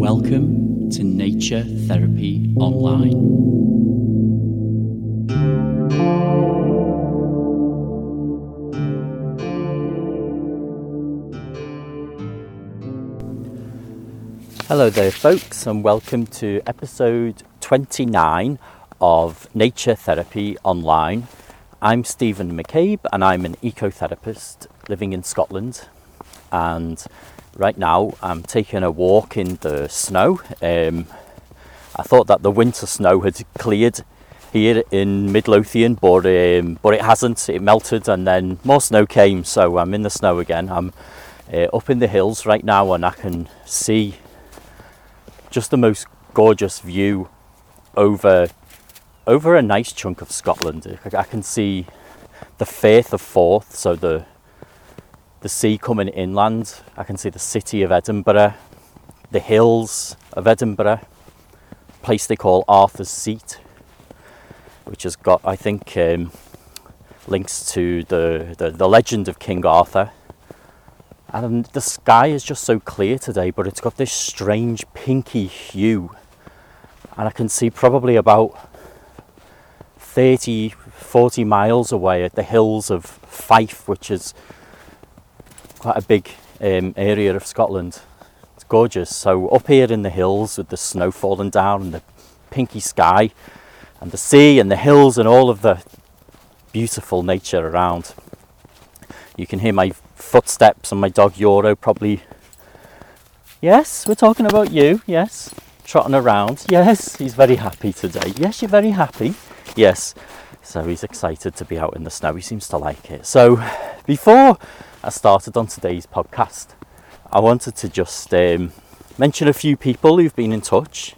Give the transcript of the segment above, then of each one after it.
Welcome to Nature Therapy Online. Hello there, folks, and welcome to episode 29 of Nature Therapy Online. I'm Stephen McCabe, and I'm an ecotherapist living in Scotland. And right now, I'm taking a walk in the snow. Um, I thought that the winter snow had cleared here in Midlothian, but um, but it hasn't. It melted, and then more snow came. So I'm in the snow again. I'm uh, up in the hills right now, and I can see just the most gorgeous view over over a nice chunk of Scotland. I can see the Firth of Forth, so the the sea coming inland. I can see the city of Edinburgh, the hills of Edinburgh, place they call Arthur's Seat, which has got, I think, um, links to the, the, the legend of King Arthur. And the sky is just so clear today, but it's got this strange pinky hue. And I can see probably about 30, 40 miles away at the hills of Fife, which is quite a big um, area of Scotland. It's gorgeous. So, up here in the hills with the snow falling down and the pinky sky, and the sea and the hills and all of the beautiful nature around. You can hear my footsteps and my dog Euro probably. Yes, we're talking about you. Yes, trotting around. Yes, he's very happy today. Yes, you're very happy. Yes, so he's excited to be out in the snow. He seems to like it. So, before I started on today's podcast, I wanted to just um, mention a few people who've been in touch.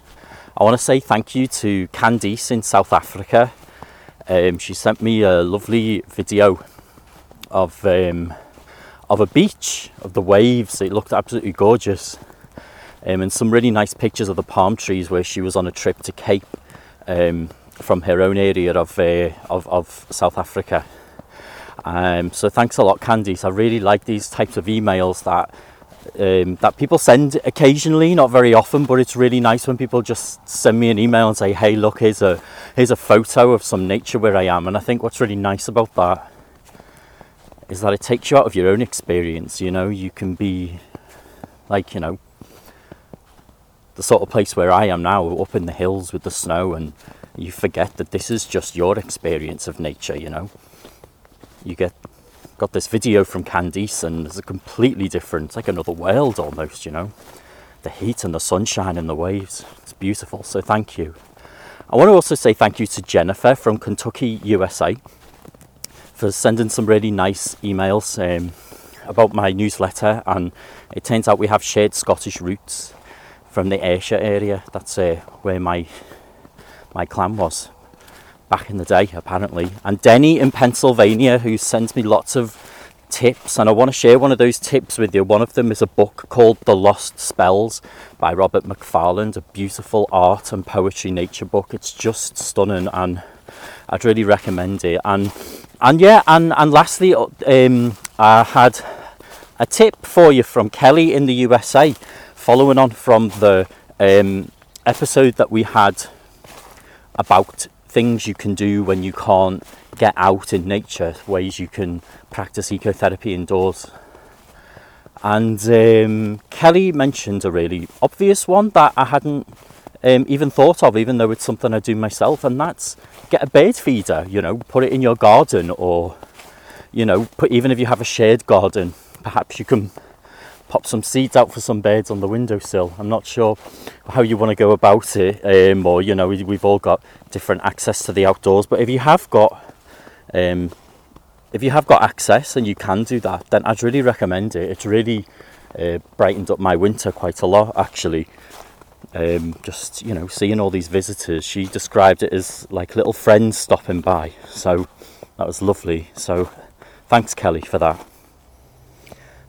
I want to say thank you to Candice in South Africa. Um, she sent me a lovely video of um, of a beach, of the waves. It looked absolutely gorgeous. Um, and some really nice pictures of the palm trees where she was on a trip to Cape um, from her own area of, uh, of, of, South Africa. Um, so thanks a lot, Candice. I really like these types of emails that um, that people send occasionally, not very often, but it's really nice when people just send me an email and say, "Hey, look, here's a here's a photo of some nature where I am." And I think what's really nice about that is that it takes you out of your own experience. You know, you can be like, you know, the sort of place where I am now, up in the hills with the snow, and you forget that this is just your experience of nature. You know, you get got this video from Candice, and it's a completely different, like another world almost. You know, the heat and the sunshine and the waves. It's beautiful. So thank you. I want to also say thank you to Jennifer from Kentucky, USA for sending some really nice emails um, about my newsletter. And it turns out we have shared Scottish roots from the Ayrshire area. That's uh, where my my clan was back in the day, apparently. And Denny in Pennsylvania, who sends me lots of tips, and I want to share one of those tips with you. One of them is a book called The Lost Spells by Robert Macfarlane, a beautiful art and poetry nature book. It's just stunning, and I'd really recommend it. And and yeah, and, and lastly, um, I had a tip for you from Kelly in the USA, following on from the um, episode that we had about things you can do when you can't get out in nature, ways you can practice ecotherapy indoors. And um, Kelly mentioned a really obvious one that I hadn't um, even thought of, even though it's something I do myself, and that's get a bird feeder, you know, put it in your garden, or, you know, put even if you have a shared garden, perhaps you can pop some seeds out for some birds on the windowsill. I'm not sure how you want to go about it, um, or, you know, we've all got different access to the outdoors, but if you have got, um, if you have got access and you can do that, then I'd really recommend it. It's really uh, brightened up my winter quite a lot, actually um, just you know seeing all these visitors she described it as like little friends stopping by so that was lovely so thanks kelly for that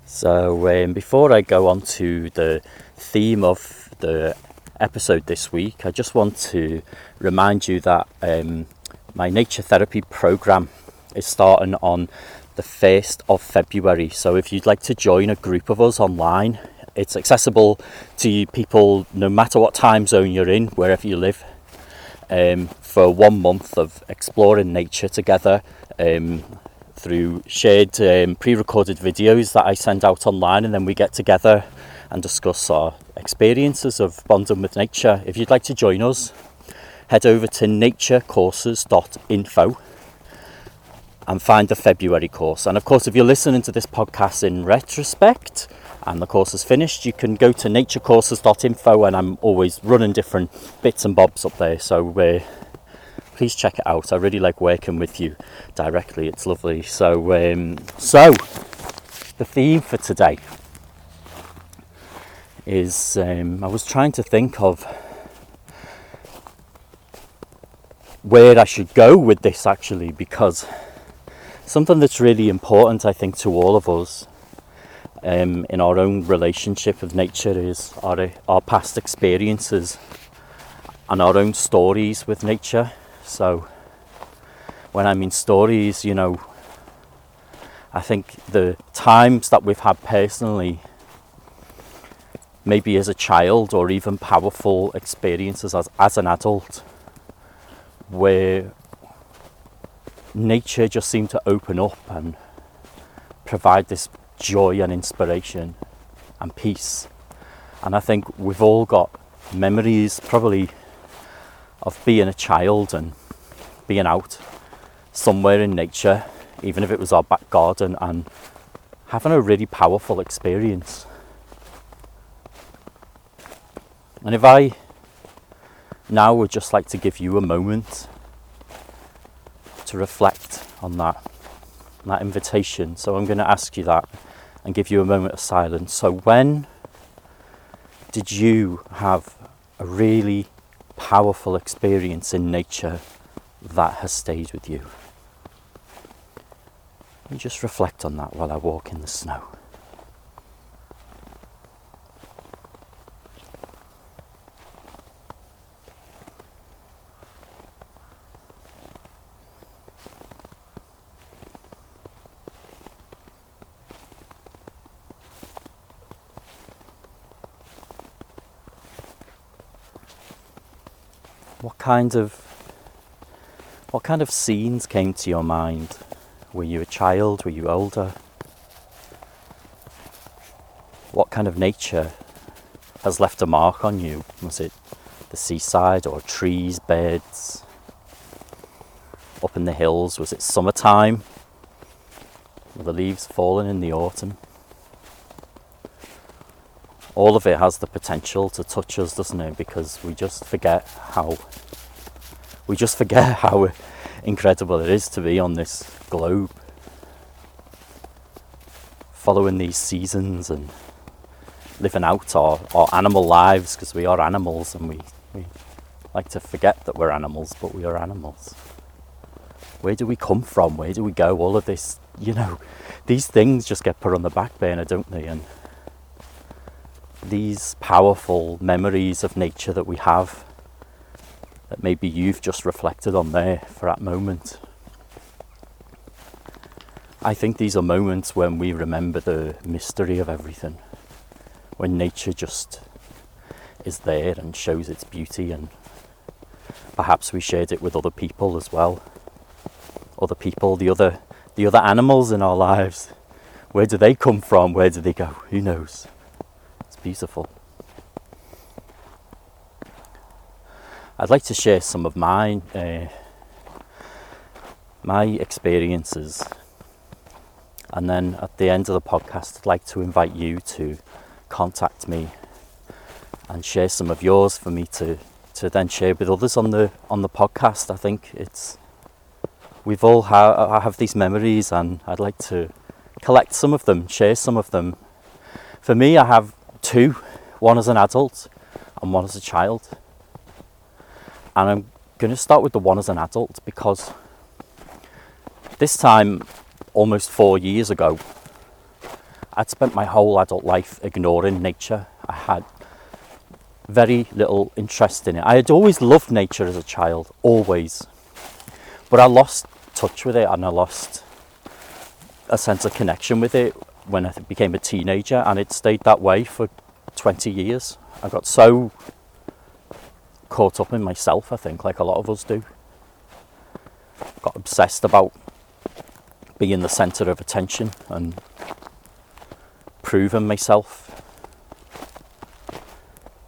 so um, before i go on to the theme of the episode this week i just want to remind you that um, my nature therapy program is starting on the 1st of February. So if you'd like to join a group of us online, it's accessible to people no matter what time zone you're in, wherever you live, um, for one month of exploring nature together um, through shared um, pre recorded videos that I send out online, and then we get together and discuss our experiences of bonding with nature. If you'd like to join us, head over to naturecourses.info and find the February course. And of course, if you're listening to this podcast in retrospect and the course is finished, you can go to naturecourses.info and I'm always running different bits and bobs up there. So uh, please check it out. I really like working with you directly. It's lovely. So, um, so the theme for today is um, I was trying to think of where I should go with this actually because something that's really important I think to all of us um, in our own relationship with nature is our, our past experiences and our own stories with nature so when I mean stories you know I think the times that we've had personally maybe as a child or even powerful experiences as, as an adult where nature just seemed to open up and provide this joy and inspiration and peace. And I think we've all got memories probably of being a child and being out somewhere in nature, even if it was our back garden, and having a really powerful experience. And if I now would just like to give you a moment to reflect on that, that invitation. So I'm going to ask you that and give you a moment of silence. So, when did you have a really powerful experience in nature that has stayed with you? You just reflect on that while I walk in the snow. What kind of what kind of scenes came to your mind? Were you a child? Were you older? What kind of nature has left a mark on you? Was it the seaside or trees, beds? Up in the hills, was it summertime? Were the leaves falling in the autumn? All of it has the potential to touch us, doesn't it? Because we just forget how we just forget how incredible it is to be on this globe, following these seasons and living out our, our animal lives because we are animals and we, we like to forget that we're animals, but we are animals. Where do we come from? Where do we go? All of this, you know, these things just get put on the back burner, don't they? And these powerful memories of nature that we have that maybe you've just reflected on there for that moment. I think these are moments when we remember the mystery of everything, when nature just is there and shows its beauty, and perhaps we shared it with other people as well. Other people, the other, the other animals in our lives. Where do they come from? Where do they go? Who knows? Beautiful. I'd like to share some of my uh, my experiences, and then at the end of the podcast, I'd like to invite you to contact me and share some of yours for me to to then share with others on the on the podcast. I think it's we've all ha- have these memories, and I'd like to collect some of them, share some of them. For me, I have two one as an adult and one as a child. And I'm going to start with the one as an adult because this time, almost four years ago, I'd spent my whole adult life ignoring nature. I had very little interest in it. I had always loved nature as a child, always. But I lost touch with it and I lost a sense of connection with it when I became a teenager, and it stayed that way for 20 years. I got so caught up in myself, I think, like a lot of us do. Got obsessed about being the centre of attention and proving myself.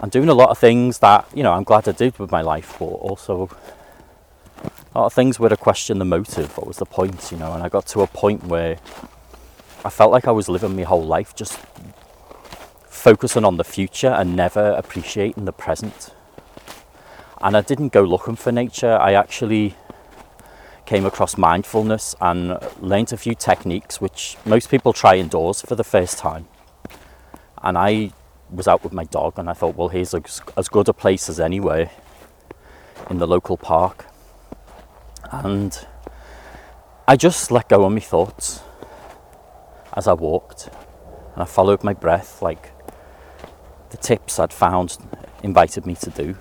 And doing a lot of things that, you know, I'm glad I did with my life, but also a lot of things where I questioned the motive, what was the point, you know, and I got to a point where I felt like I was living my whole life just focusing on the future and never appreciating the present. And I didn't go looking for nature, I actually came across mindfulness and learned a few techniques which most people try indoors for the first time. And I was out with my dog and I thought, well, here's as good a place as anywhere in the local park. And I just let go of my thoughts as I walked, and I followed my breath like the tips I'd found invited me to do.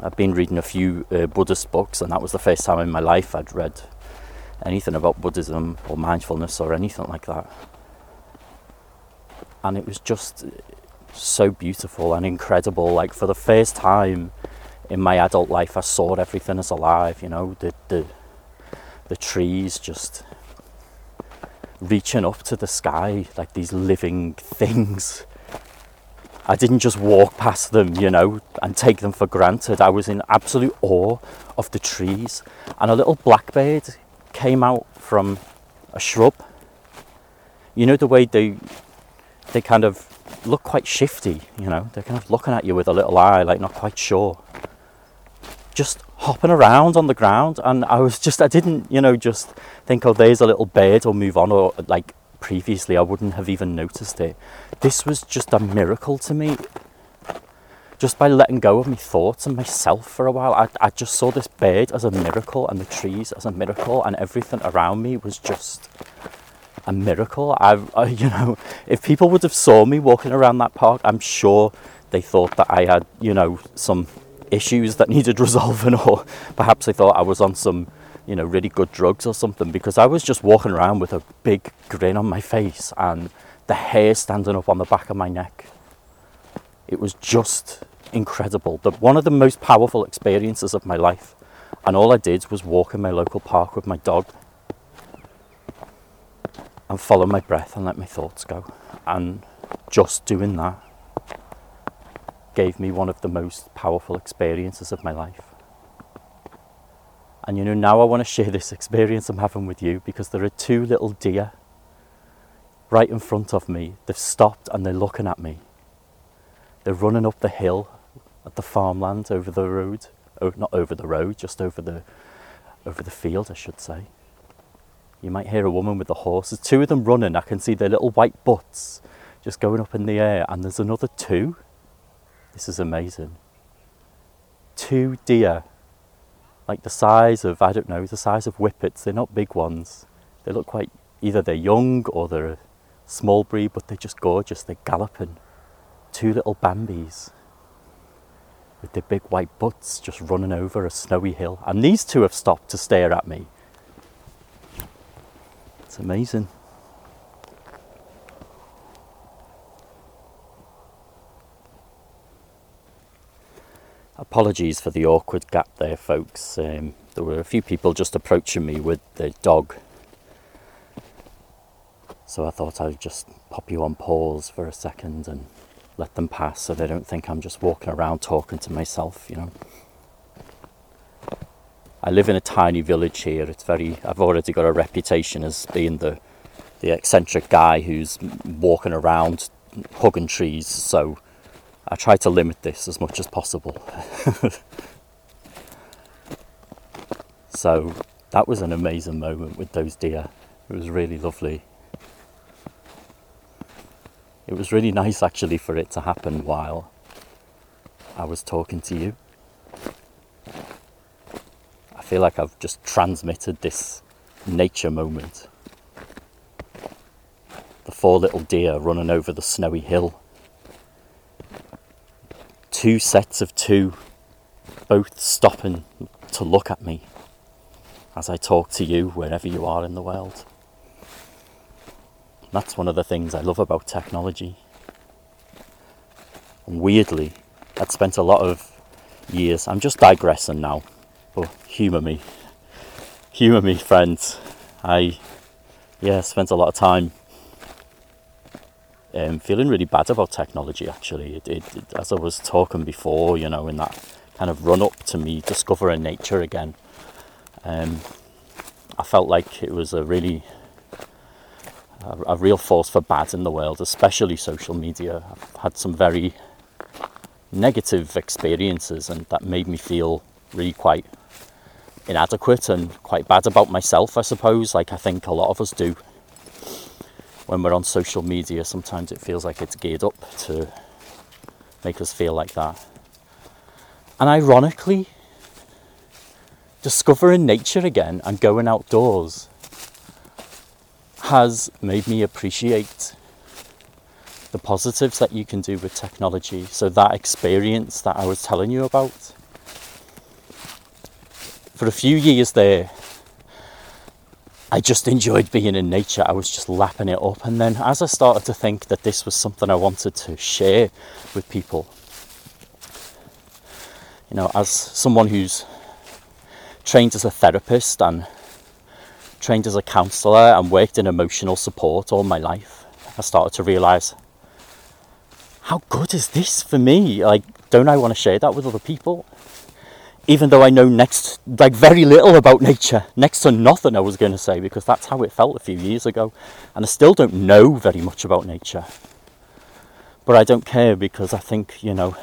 I've been reading a few uh, Buddhist books, and that was the first time in my life I'd read anything about Buddhism or mindfulness or anything like that. And it was just so beautiful and incredible. Like for the first time in my adult life, I saw everything as alive. You know, the the the trees just reaching up to the sky like these living things. I didn't just walk past them, you know, and take them for granted. I was in absolute awe of the trees. And a little blackbird came out from a shrub. You know the way they they kind of look quite shifty, you know, they're kind of looking at you with a little eye, like not quite sure. Just hopping around on the ground. And I was just I didn't you know just think oh there's a little bird or move on or like previously I wouldn't have even noticed it. This was just a miracle to me. Just by letting go of my thoughts and myself for a while I, I just saw this bird as a miracle and the trees as a miracle and everything around me was just a miracle. I, I you know if people would have saw me walking around that park I'm sure they thought that I had you know some issues that needed resolving, or perhaps they thought I was on some, you know, really good drugs or something, because I was just walking around with a big grin on my face and the hair standing up on the back of my neck. It was just incredible. The, one of the most powerful experiences of my life. And all I did was walk in my local park with my dog and follow my breath and let my thoughts go. And just doing that gave me one of the most powerful experiences of my life. And you know, now I want to share this experience I'm having with you because there are two little deer right in front of me. They've stopped and they're looking at me. They're running up the hill at the farmland over the road. Oh, not over the road, just over the over the field, I should say. You might hear a woman with the horses. Two of them running. I can see their little white butts just going up in the air, and there's another two this is amazing. Two deer, like the size of, I don't know, the size of whippets. They're not big ones. They look quite, either they're young or they're a small breed, but they're just gorgeous. They're galloping. Two little Bambis with their big white butts just running over a snowy hill. And these two have stopped to stare at me. It's amazing. Apologies for the awkward gap there, folks. Um, there were a few people just approaching me with their dog. So I thought I'd just pop you on pause for a second and let them pass so they don't think I'm just walking around talking to myself, you know. I live in a tiny village here. It's very I've already got a reputation as being the the eccentric guy who's walking around hugging trees, so I try to limit this as much as possible. so that was an amazing moment with those deer. It was really lovely. It was really nice actually for it to happen while I was talking to you. I feel like I've just transmitted this nature moment. The four little deer running over the snowy hill two sets of two, both stopping to look at me. as I talk to you wherever you are in the world. That's one of the things I love about technology. And weirdly, I'd spent a lot of years, I'm just digressing now, but humour me. Humour me, friends. I, yeah, spent a lot of time um, feeling really bad about technology actually. It, it, it, as I was talking before, you know, in that kind of run up to me discovering nature again, um, I felt like it was a really a, a, real force for bad in the world, especially social media. I've had some very negative experiences, and that made me feel really quite inadequate and quite bad about myself, I suppose, like I think a lot of us do when we're on social media, sometimes it feels like it's geared up to make us feel like that. And ironically, discovering nature again and going outdoors has made me appreciate the positives that you can do with technology. So, that experience that I was telling you about. For a few years there, I just enjoyed being in nature. I was just lapping it up. And then as I started to think that this was something I wanted to share with people, you know, as someone who's trained as a therapist and trained as a counsellor and worked in emotional support all my life, I started to realise how good is this for me? Like, don't I want to share that with other people? Even though I know next, like very little about nature, next to nothing, I was going to say, because that's how it felt a few years ago. And I still don't know very much about nature. But I don't care because I think, you know,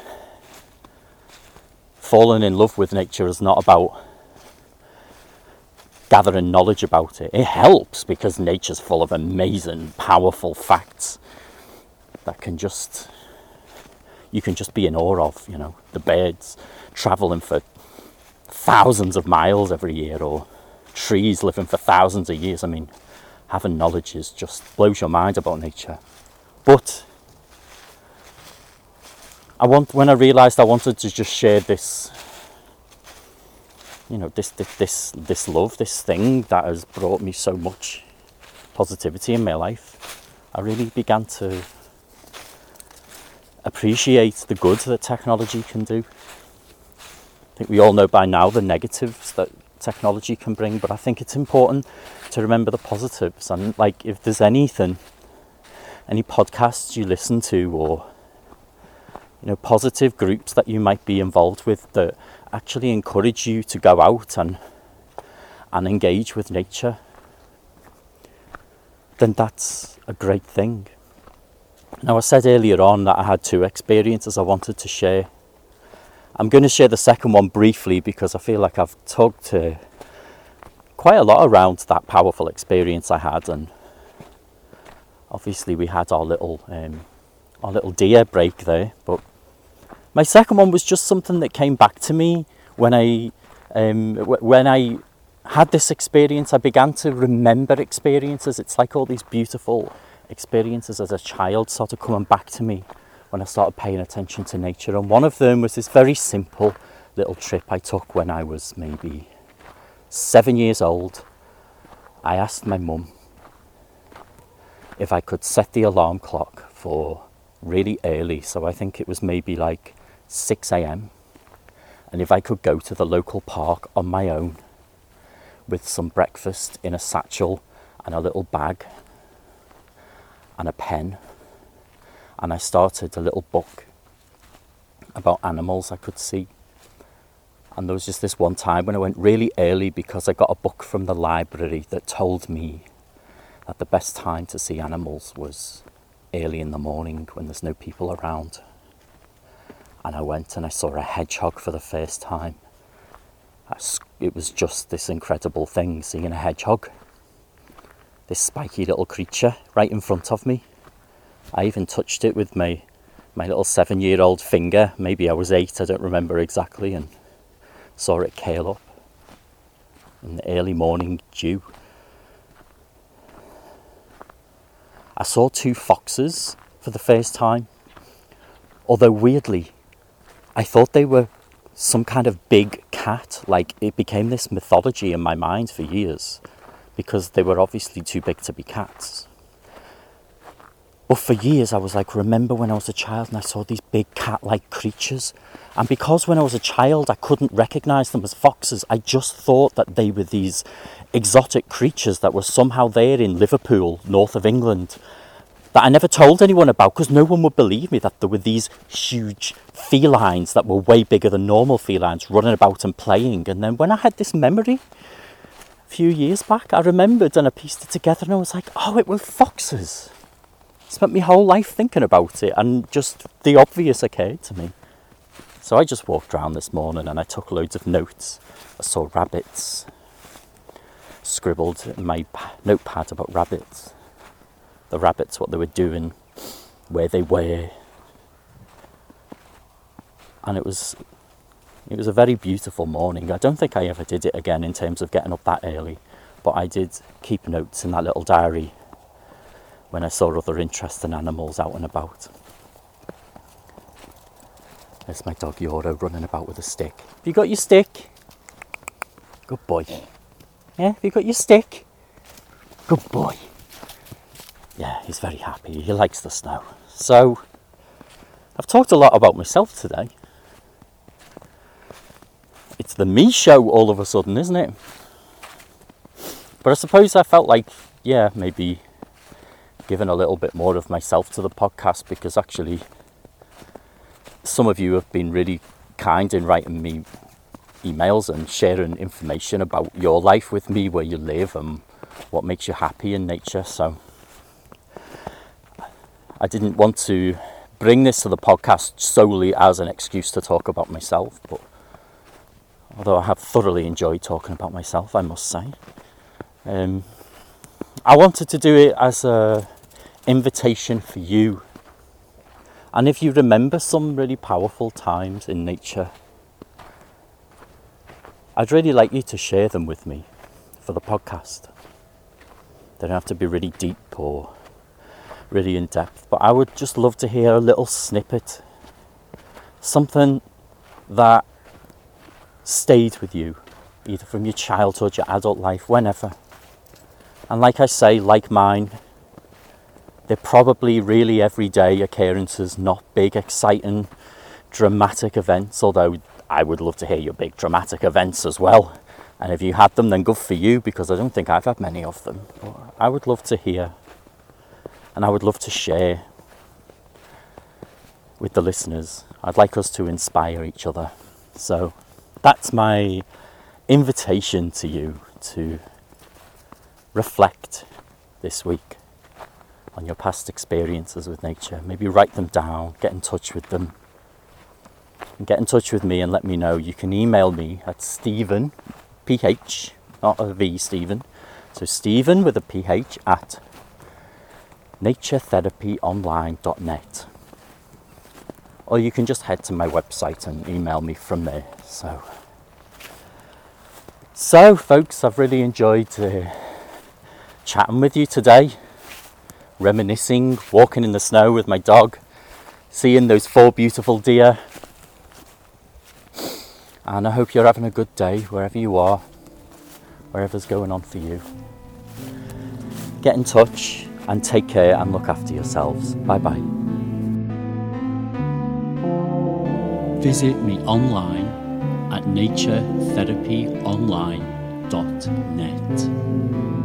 falling in love with nature is not about gathering knowledge about it. It helps because nature's full of amazing, powerful facts that can just, you can just be in awe of, you know, the birds traveling for thousands of miles every year or trees living for thousands of years. I mean, having knowledge is just blows your mind about nature. But I want when I realised I wanted to just share this, you know, this this this this love, this thing that has brought me so much positivity in my life. I really began to appreciate the good that technology can do think we all know by now the negatives that technology can bring, but I think it's important to remember the positives. And like, if there's anything, any podcasts you listen to, or you know, positive groups that you might be involved with that actually encourage you to go out and and engage with nature, then that's a great thing. Now, I said earlier on that I had two experiences I wanted to share I'm going to share the second one briefly because I feel like I've talked uh, quite a lot around that powerful experience I had, and obviously we had our little um, our little deer break there. But my second one was just something that came back to me when I um, when I had this experience. I began to remember experiences. It's like all these beautiful experiences as a child sort of coming back to me when I started paying attention to nature. And one of them was this very simple little trip I took when I was maybe seven years old. I asked my mum if I could set the alarm clock for really early, so I think it was maybe like 6 a.m. And if I could go to the local park on my own with some breakfast in a satchel and a little bag and a pen and I started a little book about animals I could see. And there was just this one time when I went really early because I got a book from the library that told me that the best time to see animals was early in the morning when there's no people around. And I went and I saw a hedgehog for the first time. It was just this incredible thing seeing a hedgehog, this spiky little creature right in front of me. I even touched it with my my little seven year old finger. Maybe I was eight, I don't remember exactly, and saw it curl up in the early morning dew. I saw two foxes for the first time, although weirdly, I thought they were some kind of big cat. Like it became this mythology in my mind for years because they were obviously too big to be cats. But for years I was like, remember when I was a child and I saw these big cat like creatures? And because when I was a child I couldn't recognize them as foxes, I just thought that they were these exotic creatures that were somehow there in Liverpool, north of England, that I never told anyone about because no one would believe me that there were these huge felines that were way bigger than normal felines running about and playing. And then when I had this memory a few years back, I remembered and I pieced it together and I was like, oh, it was foxes. Spent my whole life thinking about it and just the obvious occurred to me. So I just walked around this morning and I took loads of notes. I saw rabbits, scribbled in my notepad about rabbits the rabbits, what they were doing, where they were. And it was it was a very beautiful morning. I don't think I ever did it again in terms of getting up that early, but I did keep notes in that little diary when I saw other interesting animals out and about. There's my dog Yoro running about with a stick. Have you got your stick? Good boy. Yeah, have you got your stick? Good boy yeah, he's very happy. He likes the snow. So, I've talked a lot about myself today. It's the me show all of a sudden, isn't it? But I suppose I felt like, yeah, maybe giving a little bit more of myself to the podcast because actually some of you have been really kind in writing me emails and sharing information about your life with me, where you live, and what makes you happy in nature. So I didn't want to bring this to the podcast solely as an excuse to talk about myself, but although I have thoroughly enjoyed talking about myself, I must say, um, I wanted to do it as a invitation for you. And if you remember some really powerful times in nature, I'd really like you to share them with me for the podcast. They don't have to be really deep or really in depth, but I would just love to hear a little snippet, something that stayed with you, either from your childhood, your adult life, whenever. And like I say, like mine, they're probably really everyday occurrences, not big, exciting, dramatic events, although I would love to hear your big dramatic events as well. And if you had them, then good for you because I don't think I've had many of them. But I would love to hear and I would love to share with the listeners. I'd like us to inspire each other. So that's my invitation to you to reflect this week on your past experiences with nature. Maybe write them down, get in touch with them. And get in touch with me and let me know. You can email me at Stephen, PH, not a V, Stephen. So Stephen with a PH at naturetherapyonline.net. Or you can just head to my website and email me from there. So, so folks, I've really enjoyed uh, chatting with you today, reminiscing, walking in the snow with my dog, seeing those four beautiful deer. And I hope you're having a good day wherever you are, wherever's going on for you. Get in touch and take care and look after yourselves. Bye bye. Visit me online at naturetherapyonline.net.